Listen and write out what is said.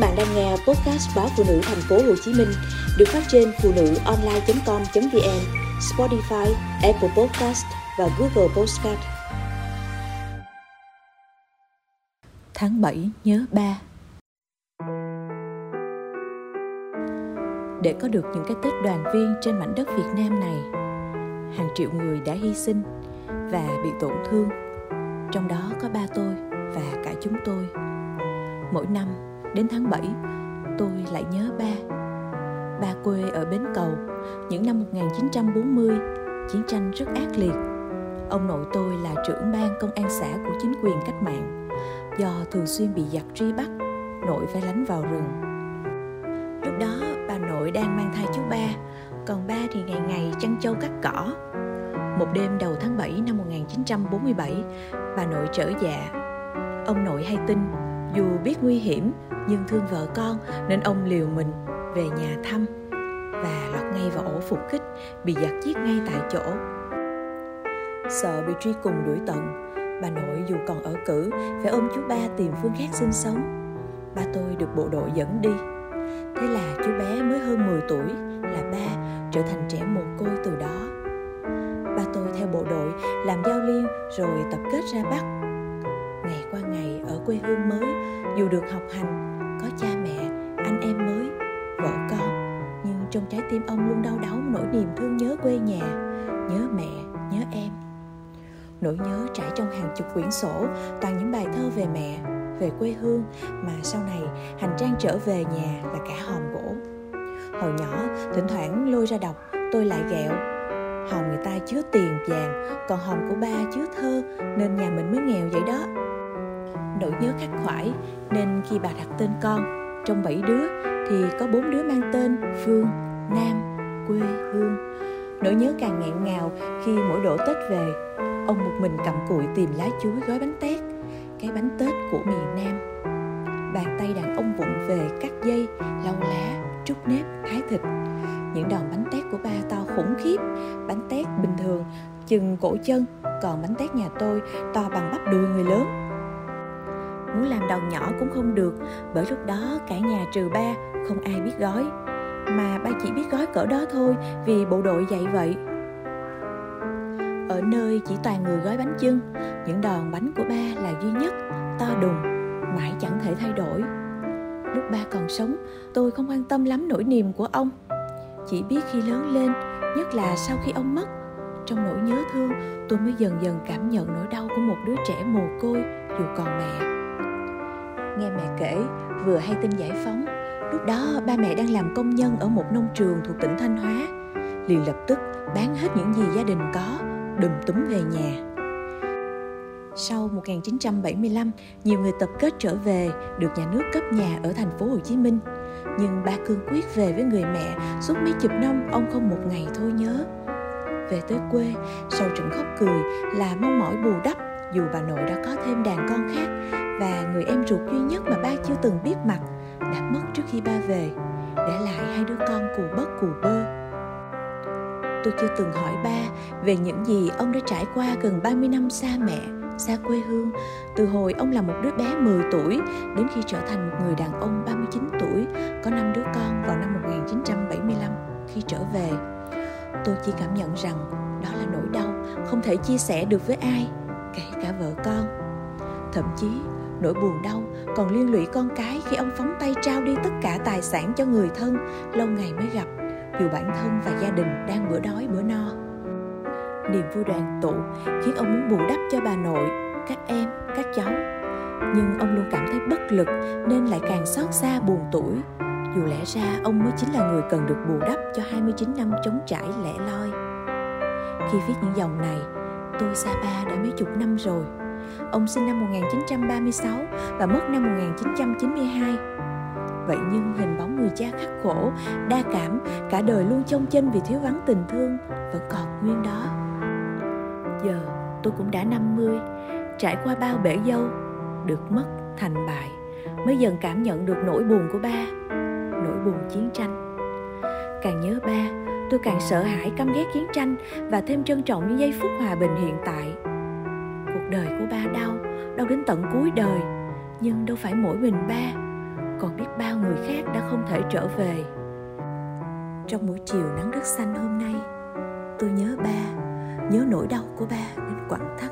bạn đang nghe podcast báo phụ nữ thành phố Hồ Chí Minh được phát trên phụ nữ online.com.vn, Spotify, Apple Podcast và Google Podcast. Tháng 7 nhớ ba Để có được những cái Tết đoàn viên trên mảnh đất Việt Nam này, hàng triệu người đã hy sinh và bị tổn thương. Trong đó có ba tôi và cả chúng tôi. Mỗi năm Đến tháng 7, tôi lại nhớ ba. Ba quê ở Bến Cầu, những năm 1940, chiến tranh rất ác liệt. Ông nội tôi là trưởng ban công an xã của chính quyền cách mạng. Do thường xuyên bị giặc truy bắt, nội phải lánh vào rừng. Lúc đó bà nội đang mang thai chú ba, còn ba thì ngày ngày chăn trâu cắt cỏ. Một đêm đầu tháng 7 năm 1947, bà nội trở dạ. Ông nội hay tin dù biết nguy hiểm, nhưng thương vợ con nên ông liều mình về nhà thăm và lọt ngay vào ổ phục kích bị giặc giết ngay tại chỗ. Sợ bị truy cùng đuổi tận, bà nội dù còn ở cử phải ôm chú ba tìm phương khác sinh sống. Ba tôi được bộ đội dẫn đi. Thế là chú bé mới hơn 10 tuổi là ba trở thành trẻ mồ côi từ đó. Ba tôi theo bộ đội làm giao liên rồi tập kết ra bắc quê hương mới. Dù được học hành, có cha mẹ, anh em mới, vợ con, nhưng trong trái tim ông luôn đau đáu nỗi niềm thương nhớ quê nhà, nhớ mẹ, nhớ em. Nỗi nhớ trải trong hàng chục quyển sổ, toàn những bài thơ về mẹ, về quê hương mà sau này hành trang trở về nhà là cả hòm gỗ. Hồi nhỏ, thỉnh thoảng lôi ra đọc tôi lại ghẹo. Hòm người ta chứa tiền vàng, còn hòm của ba chứa thơ nên nhà mình mới nghèo vậy đó nỗi nhớ khắc khoải nên khi bà đặt tên con trong bảy đứa thì có bốn đứa mang tên Phương, Nam, quê hương. Nỗi nhớ càng nghẹn ngào khi mỗi độ Tết về, ông một mình cầm cụi tìm lá chuối gói bánh tét, cái bánh Tết của miền Nam. Bàn tay đàn ông vụng về cắt dây, lau lá, trút nếp, thái thịt. Những đòn bánh tét của ba to khủng khiếp, bánh tét bình thường chừng cổ chân, còn bánh tét nhà tôi to bằng bắp đùi người lớn muốn làm đòn nhỏ cũng không được, bởi lúc đó cả nhà trừ ba, không ai biết gói. Mà ba chỉ biết gói cỡ đó thôi, vì bộ đội dạy vậy. Ở nơi chỉ toàn người gói bánh chưng, những đòn bánh của ba là duy nhất, to đùng, mãi chẳng thể thay đổi. Lúc ba còn sống, tôi không quan tâm lắm nỗi niềm của ông. Chỉ biết khi lớn lên, nhất là sau khi ông mất, trong nỗi nhớ thương, tôi mới dần dần cảm nhận nỗi đau của một đứa trẻ mồ côi dù còn mẹ nghe mẹ kể vừa hay tin giải phóng lúc đó ba mẹ đang làm công nhân ở một nông trường thuộc tỉnh thanh hóa liền lập tức bán hết những gì gia đình có đùm túm về nhà sau 1975, nhiều người tập kết trở về, được nhà nước cấp nhà ở thành phố Hồ Chí Minh. Nhưng ba cương quyết về với người mẹ, suốt mấy chục năm ông không một ngày thôi nhớ. Về tới quê, sau trận khóc cười là mong mỏi bù đắp dù bà nội đã có thêm đàn con khác và người em ruột duy nhất mà ba chưa từng biết mặt đã mất trước khi ba về để lại hai đứa con cù bất cù bơ tôi chưa từng hỏi ba về những gì ông đã trải qua gần 30 năm xa mẹ, xa quê hương, từ hồi ông là một đứa bé 10 tuổi đến khi trở thành một người đàn ông 39 tuổi, có năm đứa con vào năm 1975 khi trở về. Tôi chỉ cảm nhận rằng đó là nỗi đau không thể chia sẻ được với ai, kể cả vợ con. Thậm chí nỗi buồn đau còn liên lụy con cái khi ông phóng tay trao đi tất cả tài sản cho người thân lâu ngày mới gặp dù bản thân và gia đình đang bữa đói bữa no. Niềm vui đoàn tụ khiến ông muốn bù đắp cho bà nội các em các cháu. Nhưng ông luôn cảm thấy bất lực nên lại càng xót xa buồn tuổi dù lẽ ra ông mới chính là người cần được bù đắp cho 29 năm chống trải lẻ loi. Khi viết những dòng này, tôi xa ba đã mấy chục năm rồi. Ông sinh năm 1936 và mất năm 1992. Vậy nhưng hình bóng người cha khắc khổ, đa cảm, cả đời luôn trông chân vì thiếu vắng tình thương vẫn còn nguyên đó. Giờ tôi cũng đã 50, trải qua bao bể dâu, được mất thành bại, mới dần cảm nhận được nỗi buồn của ba, nỗi buồn chiến tranh. Càng nhớ ba, tôi càng sợ hãi căm ghét chiến tranh và thêm trân trọng những giây phút hòa bình hiện tại đời của ba đau đau đến tận cuối đời. Nhưng đâu phải mỗi mình ba, còn biết bao người khác đã không thể trở về. Trong buổi chiều nắng đất xanh hôm nay, tôi nhớ ba, nhớ nỗi đau của ba đến quặn thắt.